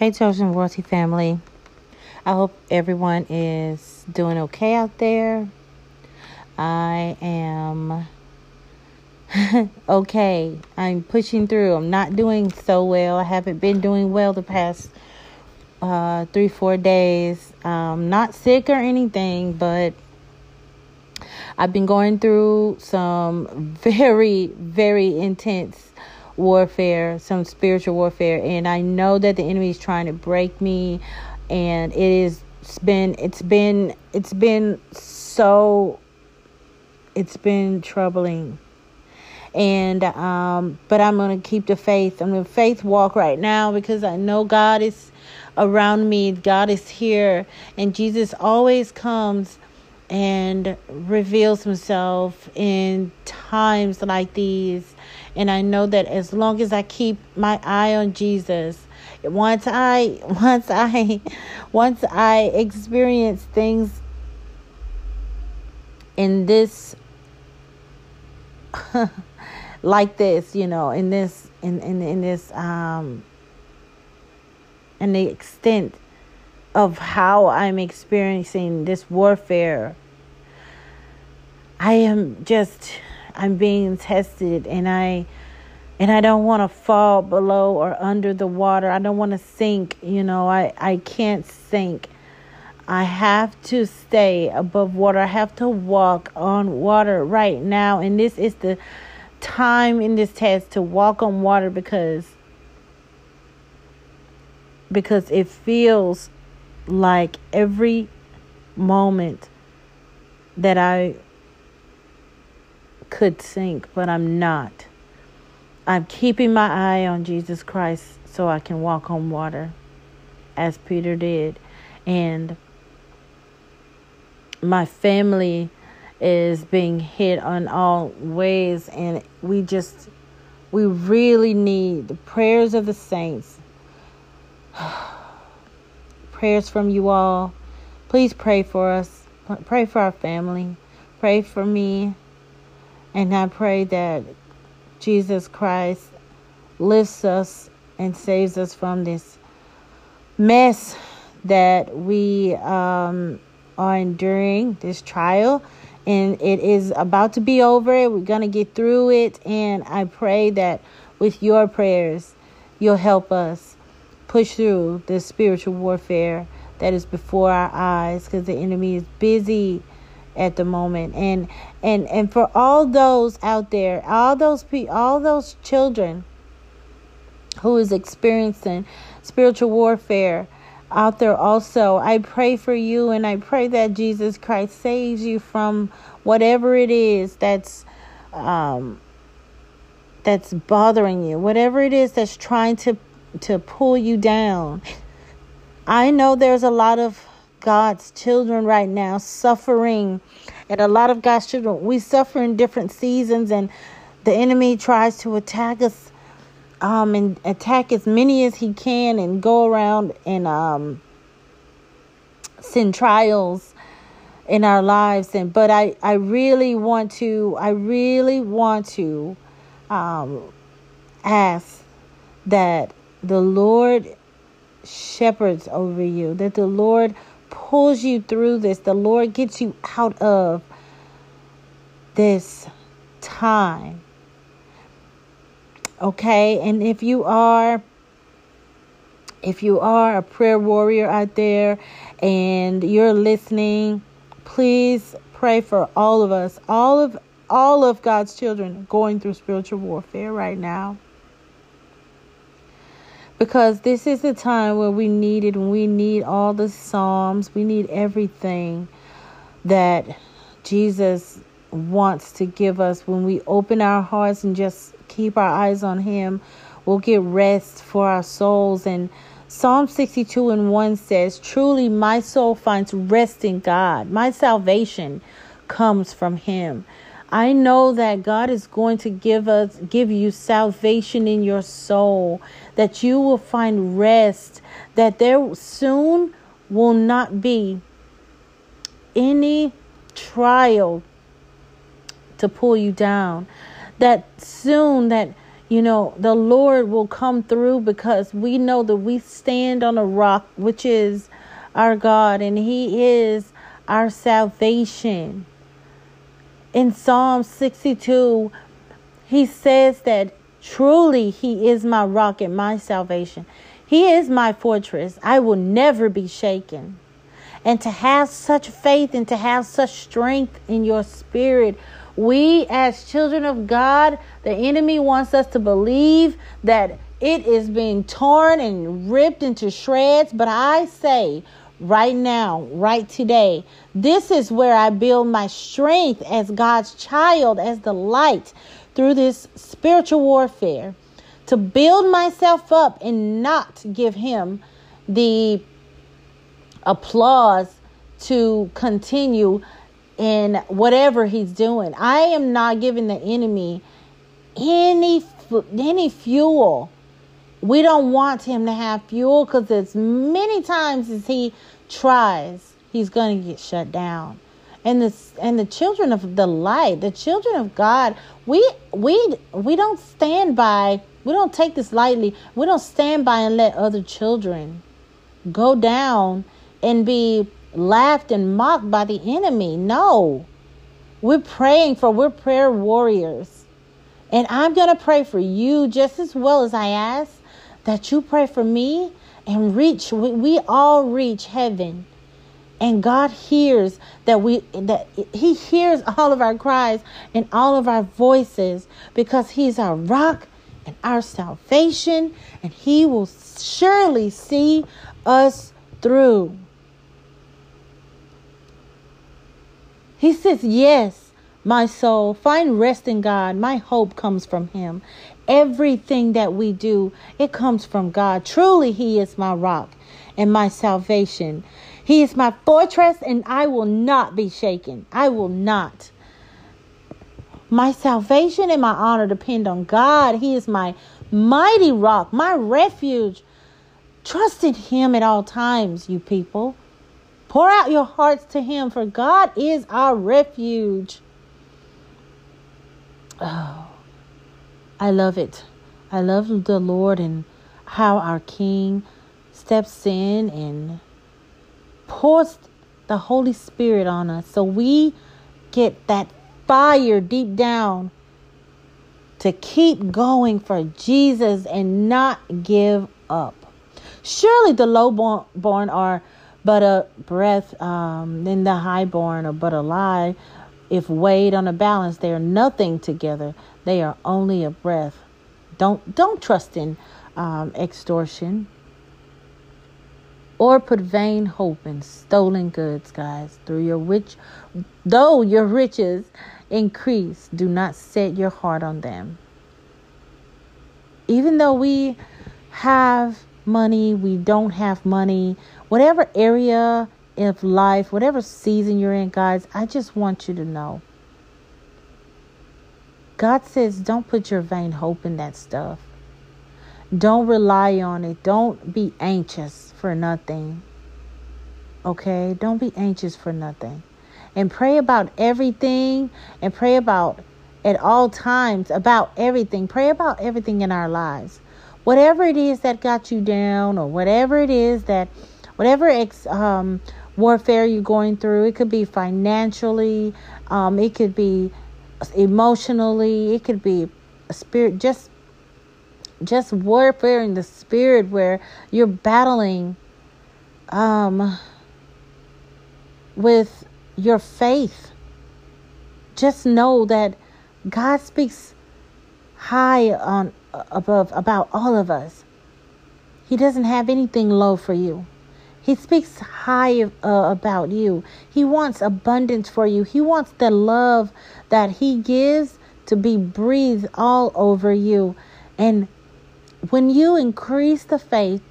Hey, Chosen Royalty family. I hope everyone is doing okay out there. I am okay. I'm pushing through. I'm not doing so well. I haven't been doing well the past uh, three, four days. Um, not sick or anything, but I've been going through some very, very intense warfare, some spiritual warfare, and I know that the enemy is trying to break me, and it is it's been it's been it's been so it's been troubling. And um but i'm gonna keep the faith. I'm gonna faith walk right now because i know god is around me. God is here and jesus always comes and reveals himself in times like these and i know that as long as i keep my eye on jesus once i once i once i experience things in this like this, you know, in this in in, in this um and the extent of how I'm experiencing this warfare. I am just I'm being tested and I and I don't want to fall below or under the water. I don't want to sink, you know. I I can't sink. I have to stay above water. I have to walk on water right now and this is the time in this test to walk on water because because it feels like every moment that I could sink, but I'm not. I'm keeping my eye on Jesus Christ so I can walk on water as Peter did. And my family is being hit on all ways and we just we really need the prayers of the saints. Prayers from you all. Please pray for us. Pray for our family. Pray for me and i pray that jesus christ lifts us and saves us from this mess that we um, are enduring this trial and it is about to be over. We're going to get through it. And I pray that with your prayers, you'll help us push through this spiritual warfare that is before our eyes because the enemy is busy at the moment and and and for all those out there all those pe- all those children who is experiencing spiritual warfare out there also. I pray for you and I pray that Jesus Christ saves you from whatever it is that's um that's bothering you. Whatever it is that's trying to to pull you down. I know there's a lot of God's children right now suffering. And a lot of God's children we suffer in different seasons and the enemy tries to attack us um, and attack as many as he can and go around and um, send trials in our lives. And but I, I really want to I really want to um, ask that the Lord shepherds over you that the Lord pulls you through this the Lord gets you out of this time Okay? And if you are if you are a prayer warrior out there and you're listening, please pray for all of us, all of all of God's children going through spiritual warfare right now. Because this is the time where we need it and we need all the Psalms, we need everything that Jesus wants to give us when we open our hearts and just keep our eyes on Him, we'll get rest for our souls. And Psalm 62 and 1 says, Truly my soul finds rest in God. My salvation comes from Him. I know that God is going to give us give you salvation in your soul, that you will find rest, that there soon will not be any trial to pull you down that soon that you know, the Lord will come through because we know that we stand on a rock, which is our God, and He is our salvation. In Psalm 62, He says that truly He is my rock and my salvation. He is my fortress. I will never be shaken. And to have such faith and to have such strength in your spirit we, as children of God, the enemy wants us to believe that it is being torn and ripped into shreds. But I say, right now, right today, this is where I build my strength as God's child, as the light through this spiritual warfare to build myself up and not give him the applause to continue in whatever he's doing. I am not giving the enemy any any fuel. We don't want him to have fuel because as many times as he tries, he's going to get shut down. And the and the children of the light, the children of God, we we we don't stand by. We don't take this lightly. We don't stand by and let other children go down and be laughed and mocked by the enemy. No. We're praying for, we're prayer warriors. And I'm going to pray for you just as well as I ask that you pray for me and reach, we, we all reach heaven. And God hears that we that He hears all of our cries and all of our voices because He's our rock and our salvation, and He will surely see us through. He says, Yes, my soul, find rest in God. My hope comes from Him. Everything that we do, it comes from God. Truly, He is my rock and my salvation. He is my fortress, and I will not be shaken. I will not. My salvation and my honor depend on God. He is my mighty rock, my refuge. Trust in Him at all times, you people. Pour out your hearts to Him, for God is our refuge. Oh, I love it. I love the Lord and how our King steps in and pours the Holy Spirit on us so we get that fire deep down to keep going for Jesus and not give up. Surely the low born are but a breath um, in the highborn or but a lie if weighed on a balance they are nothing together. They are only a breath. Don't don't trust in um, extortion or put vain hope in stolen goods guys. Through your rich though your riches increase do not set your heart on them. Even though we have money we don't have money whatever area of life, whatever season you're in, guys, I just want you to know. God says, don't put your vain hope in that stuff. Don't rely on it. Don't be anxious for nothing. Okay? Don't be anxious for nothing. And pray about everything and pray about at all times about everything. Pray about everything in our lives. Whatever it is that got you down or whatever it is that whatever ex, um, warfare you're going through. It could be financially, um, it could be emotionally, it could be a spirit, just just warfare in the spirit where you're battling um, with your faith. Just know that God speaks high on above about all of us. He doesn't have anything low for you. He speaks high uh, about you. He wants abundance for you. He wants the love that He gives to be breathed all over you. And when you increase the faith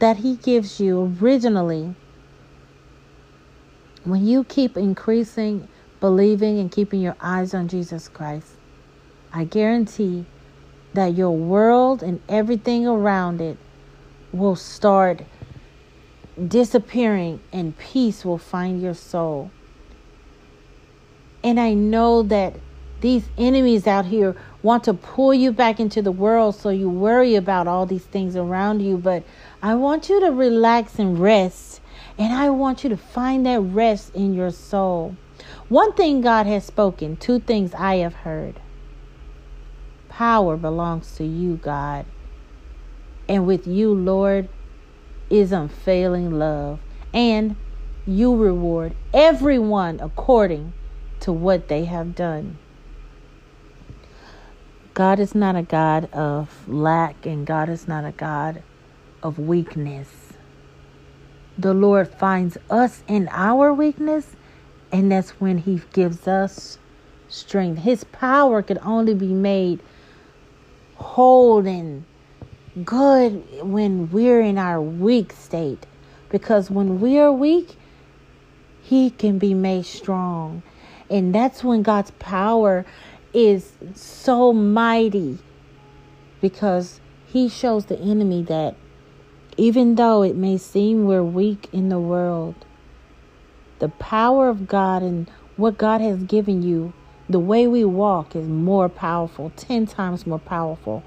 that He gives you originally, when you keep increasing, believing, and keeping your eyes on Jesus Christ, I guarantee that your world and everything around it will start disappearing and peace will find your soul. And I know that these enemies out here want to pull you back into the world so you worry about all these things around you. But I want you to relax and rest. And I want you to find that rest in your soul. One thing God has spoken, two things I have heard. Power belongs to you, God. And with you, Lord, is unfailing love. And you reward everyone according to what they have done. God is not a God of lack, and God is not a God of weakness. The Lord finds us in our weakness, and that's when He gives us strength. His power can only be made whole and good when we're in our weak state. Because when we are weak, He can be made strong. And that's when God's power is so mighty because he shows the enemy that even though it may seem we're weak in the world, the power of God and what God has given you, the way we walk is more powerful, 10 times more powerful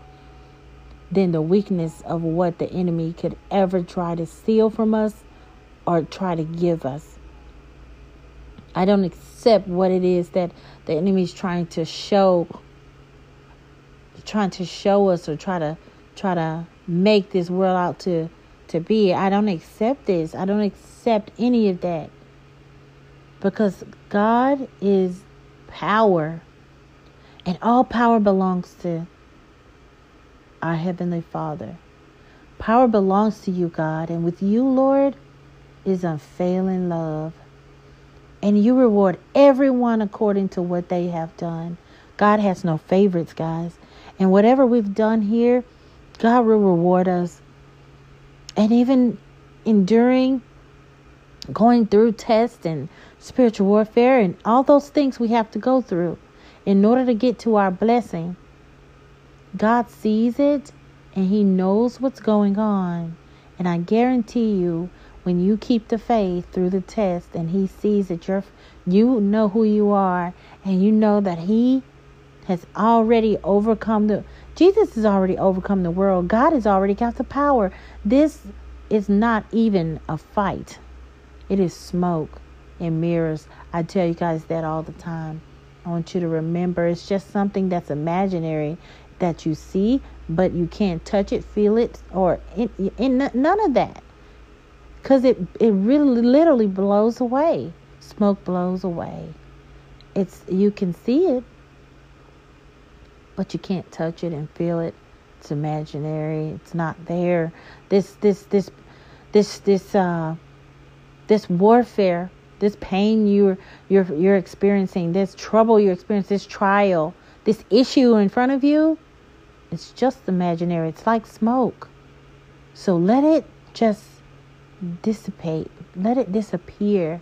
than the weakness of what the enemy could ever try to steal from us or try to give us. I don't accept what it is that the enemy is trying to show trying to show us or try to try to make this world out to to be. I don't accept this. I don't accept any of that. Because God is power. And all power belongs to our heavenly Father. Power belongs to you, God, and with you, Lord, is unfailing love and you reward everyone according to what they have done. God has no favorites, guys. And whatever we've done here, God will reward us. And even enduring, going through tests and spiritual warfare and all those things we have to go through in order to get to our blessing, God sees it and He knows what's going on. And I guarantee you, when you keep the faith through the test and he sees that you're you know who you are and you know that he has already overcome the Jesus has already overcome the world. God has already got the power. This is not even a fight. It is smoke and mirrors. I tell you guys that all the time. I want you to remember it's just something that's imaginary that you see, but you can't touch it, feel it, or in, in none of that because it it really literally blows away. Smoke blows away. It's you can see it, but you can't touch it and feel it. It's imaginary. It's not there. This this this this this uh this warfare, this pain you're you're you're experiencing, this trouble you're experiencing, this trial, this issue in front of you, it's just imaginary. It's like smoke. So let it just dissipate. Let it disappear.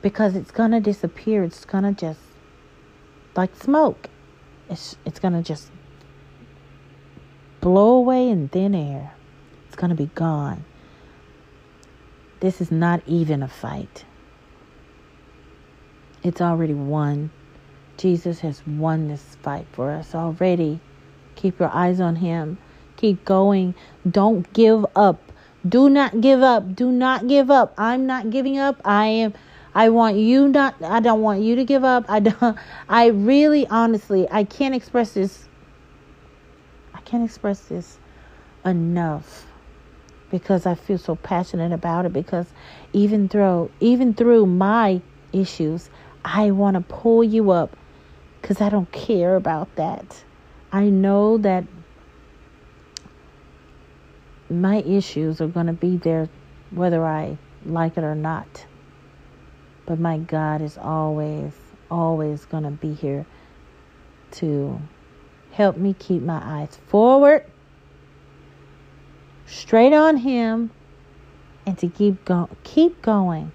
Because it's going to disappear. It's going to just, like smoke, it's, it's going to just blow away in thin air. It's going to be gone. This is not even a fight. It's already won. Jesus has won this fight for us already. Keep your eyes on Him. Keep going. Don't give up. Do not give up. Do not give up. I'm not giving up. I am I want you not I don't want you to give up. I don't I really honestly I can't express this I can't express this enough because I feel so passionate about it because even through even through my issues, I want to pull you up cuz I don't care about that. I know that my issues are going to be there whether I like it or not. But my God is always, always going to be here to help me keep my eyes forward, straight on Him, and to keep going. Keep going.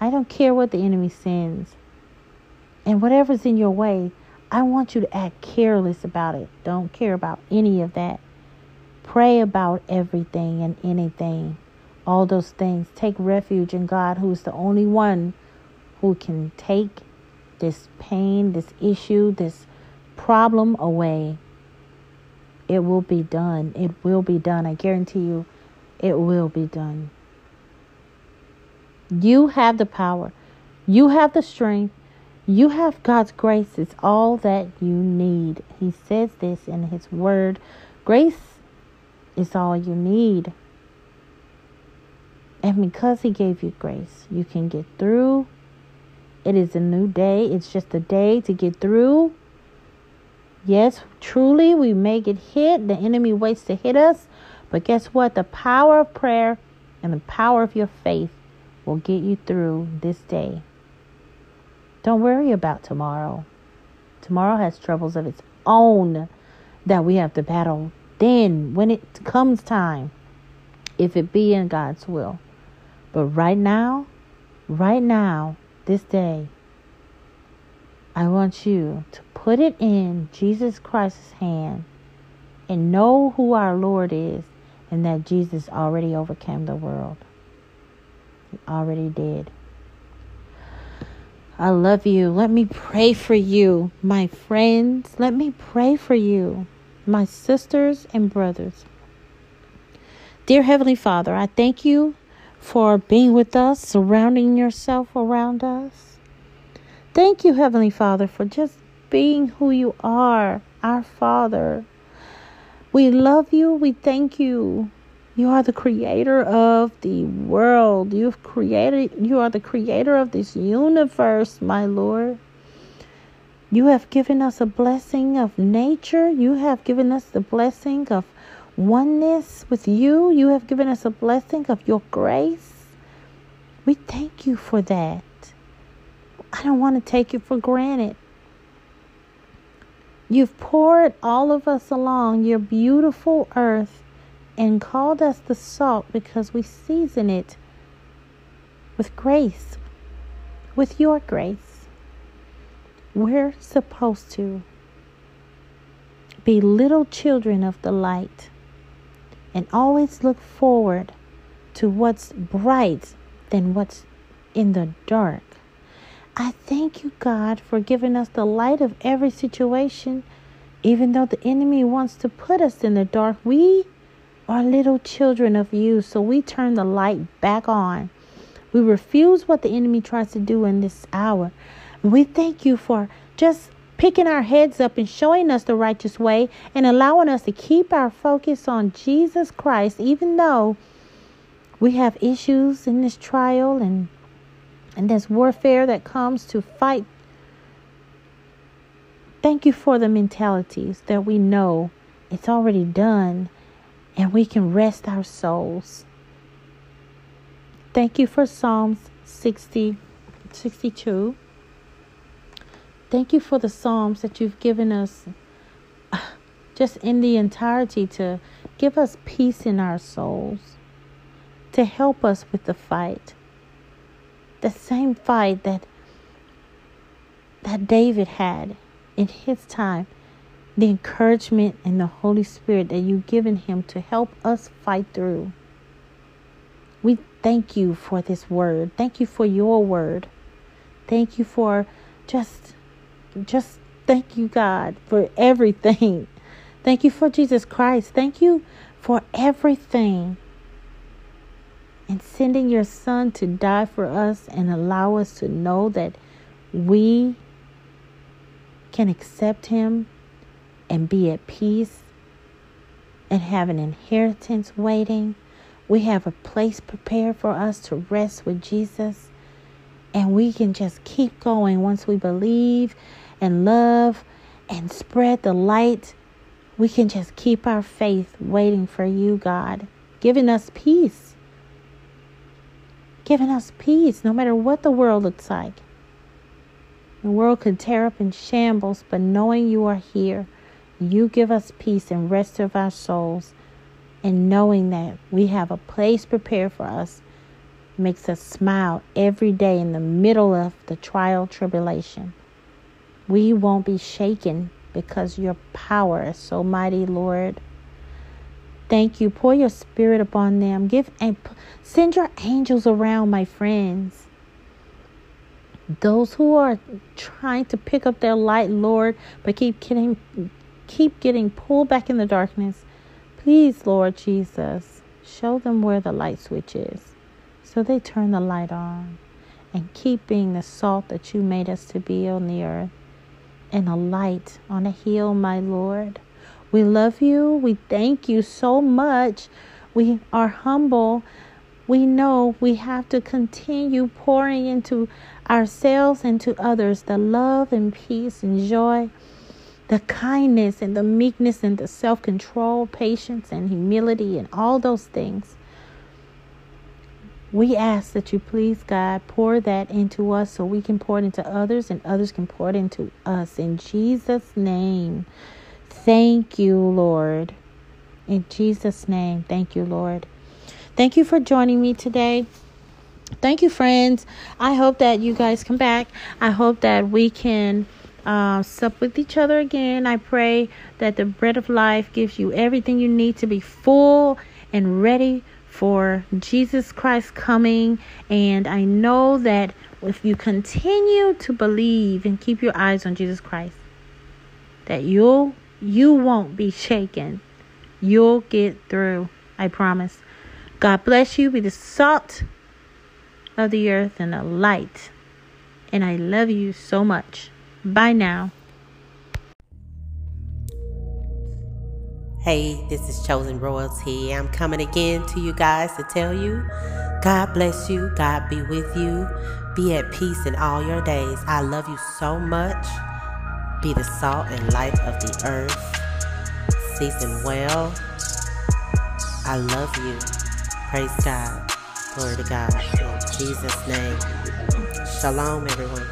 I don't care what the enemy sends. And whatever's in your way, I want you to act careless about it. Don't care about any of that. Pray about everything and anything. All those things. Take refuge in God, who's the only one who can take this pain, this issue, this problem away. It will be done. It will be done. I guarantee you, it will be done. You have the power, you have the strength, you have God's grace. It's all that you need. He says this in His Word. Grace is all you need. And because He gave you grace, you can get through. It is a new day. It's just a day to get through. Yes, truly, we may get hit. The enemy waits to hit us. But guess what? The power of prayer and the power of your faith will get you through this day. Don't worry about tomorrow. Tomorrow has troubles of its own that we have to battle. Then, when it comes time, if it be in God's will. But right now, right now, this day, I want you to put it in Jesus Christ's hand and know who our Lord is and that Jesus already overcame the world. He already did. I love you. Let me pray for you, my friends. Let me pray for you, my sisters and brothers. Dear Heavenly Father, I thank you for being with us, surrounding yourself around us. Thank you, Heavenly Father, for just being who you are, our Father. We love you. We thank you. You are the creator of the world. You've created you are the creator of this universe, my Lord. You have given us a blessing of nature. You have given us the blessing of oneness with you. You have given us a blessing of your grace. We thank you for that. I don't want to take it for granted. You've poured all of us along your beautiful earth and called us the salt because we season it with grace, with your grace. We're supposed to be little children of the light and always look forward to what's bright than what's in the dark. I thank you, God, for giving us the light of every situation. Even though the enemy wants to put us in the dark, we are little children of you, so we turn the light back on. We refuse what the enemy tries to do in this hour. We thank you for just picking our heads up and showing us the righteous way and allowing us to keep our focus on Jesus Christ, even though we have issues in this trial and and this warfare that comes to fight. Thank you for the mentalities that we know it's already done and we can rest our souls. Thank you for Psalms 60, 62. Thank you for the Psalms that you've given us just in the entirety to give us peace in our souls, to help us with the fight. The same fight that that David had in his time, the encouragement and the Holy Spirit that you've given him to help us fight through. We thank you for this word. Thank you for your word. Thank you for just just thank you, God, for everything. Thank you for Jesus Christ. Thank you for everything. And sending your Son to die for us and allow us to know that we can accept Him and be at peace and have an inheritance waiting. We have a place prepared for us to rest with Jesus. And we can just keep going once we believe and love and spread the light, we can just keep our faith waiting for you, God, giving us peace. Giving us peace no matter what the world looks like. The world could tear up in shambles, but knowing you are here, you give us peace and rest of our souls. And knowing that we have a place prepared for us makes us smile every day in the middle of the trial tribulation. We won't be shaken because your power is so mighty, Lord. Thank you. Pour your spirit upon them. Give and send your angels around my friends. Those who are trying to pick up their light, Lord, but keep getting keep getting pulled back in the darkness. Please, Lord Jesus, show them where the light switch is so they turn the light on and keep being the salt that you made us to be on the earth and a light on a hill, my Lord. We love you. We thank you so much. We are humble. We know we have to continue pouring into ourselves and to others the love and peace and joy, the kindness and the meekness and the self control, patience and humility, and all those things. We ask that you please, God, pour that into us so we can pour it into others and others can pour it into us. In Jesus' name, thank you, Lord. In Jesus' name, thank you, Lord. Thank you for joining me today. Thank you, friends. I hope that you guys come back. I hope that we can uh, sup with each other again. I pray that the bread of life gives you everything you need to be full and ready for Jesus Christ coming. And I know that if you continue to believe and keep your eyes on Jesus Christ, that you'll you won't be shaken. You'll get through. I promise. God bless you. Be the salt of the earth and the light. And I love you so much. Bye now. Hey, this is Chosen Royalty. I'm coming again to you guys to tell you God bless you, God be with you, be at peace in all your days. I love you so much. Be the salt and light of the earth. Season well. I love you. Praise God. Glory to God. In Jesus' name. Shalom, everyone.